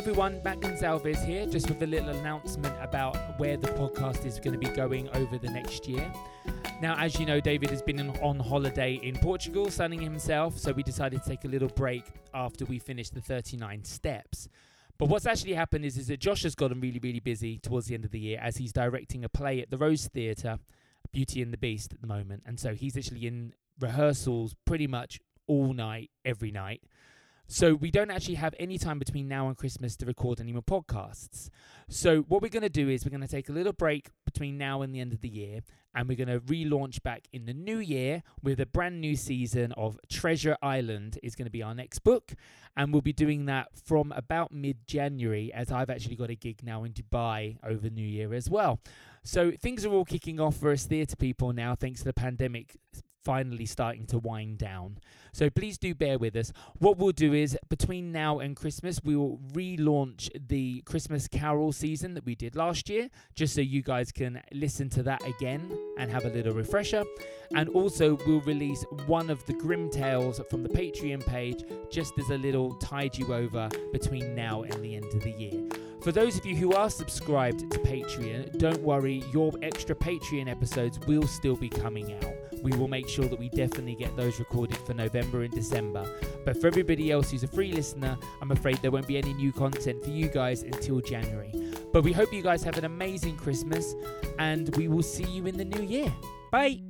everyone, Matt Gonzalez here, just with a little announcement about where the podcast is going to be going over the next year. Now, as you know, David has been on holiday in Portugal, sunning himself, so we decided to take a little break after we finished the 39 steps. But what's actually happened is, is that Josh has gotten really, really busy towards the end of the year as he's directing a play at the Rose Theatre, Beauty and the Beast, at the moment. And so he's actually in rehearsals pretty much all night, every night. So we don't actually have any time between now and Christmas to record any more podcasts. So what we're going to do is we're going to take a little break between now and the end of the year and we're going to relaunch back in the new year with a brand new season of Treasure Island is going to be our next book and we'll be doing that from about mid-January as I've actually got a gig now in Dubai over New Year as well. So things are all kicking off for us theatre people now thanks to the pandemic finally starting to wind down. So please do bear with us. What we'll do is between now and Christmas, we will relaunch the Christmas Carol season that we did last year, just so you guys can listen to that again and have a little refresher. And also, we'll release one of the Grimm Tales from the Patreon page, just as a little tide you over between now and the end of the year. For those of you who are subscribed to Patreon, don't worry, your extra Patreon episodes will still be coming out we will make sure that we definitely get those recorded for November and December. But for everybody else who's a free listener, I'm afraid there won't be any new content for you guys until January. But we hope you guys have an amazing Christmas and we will see you in the new year. Bye.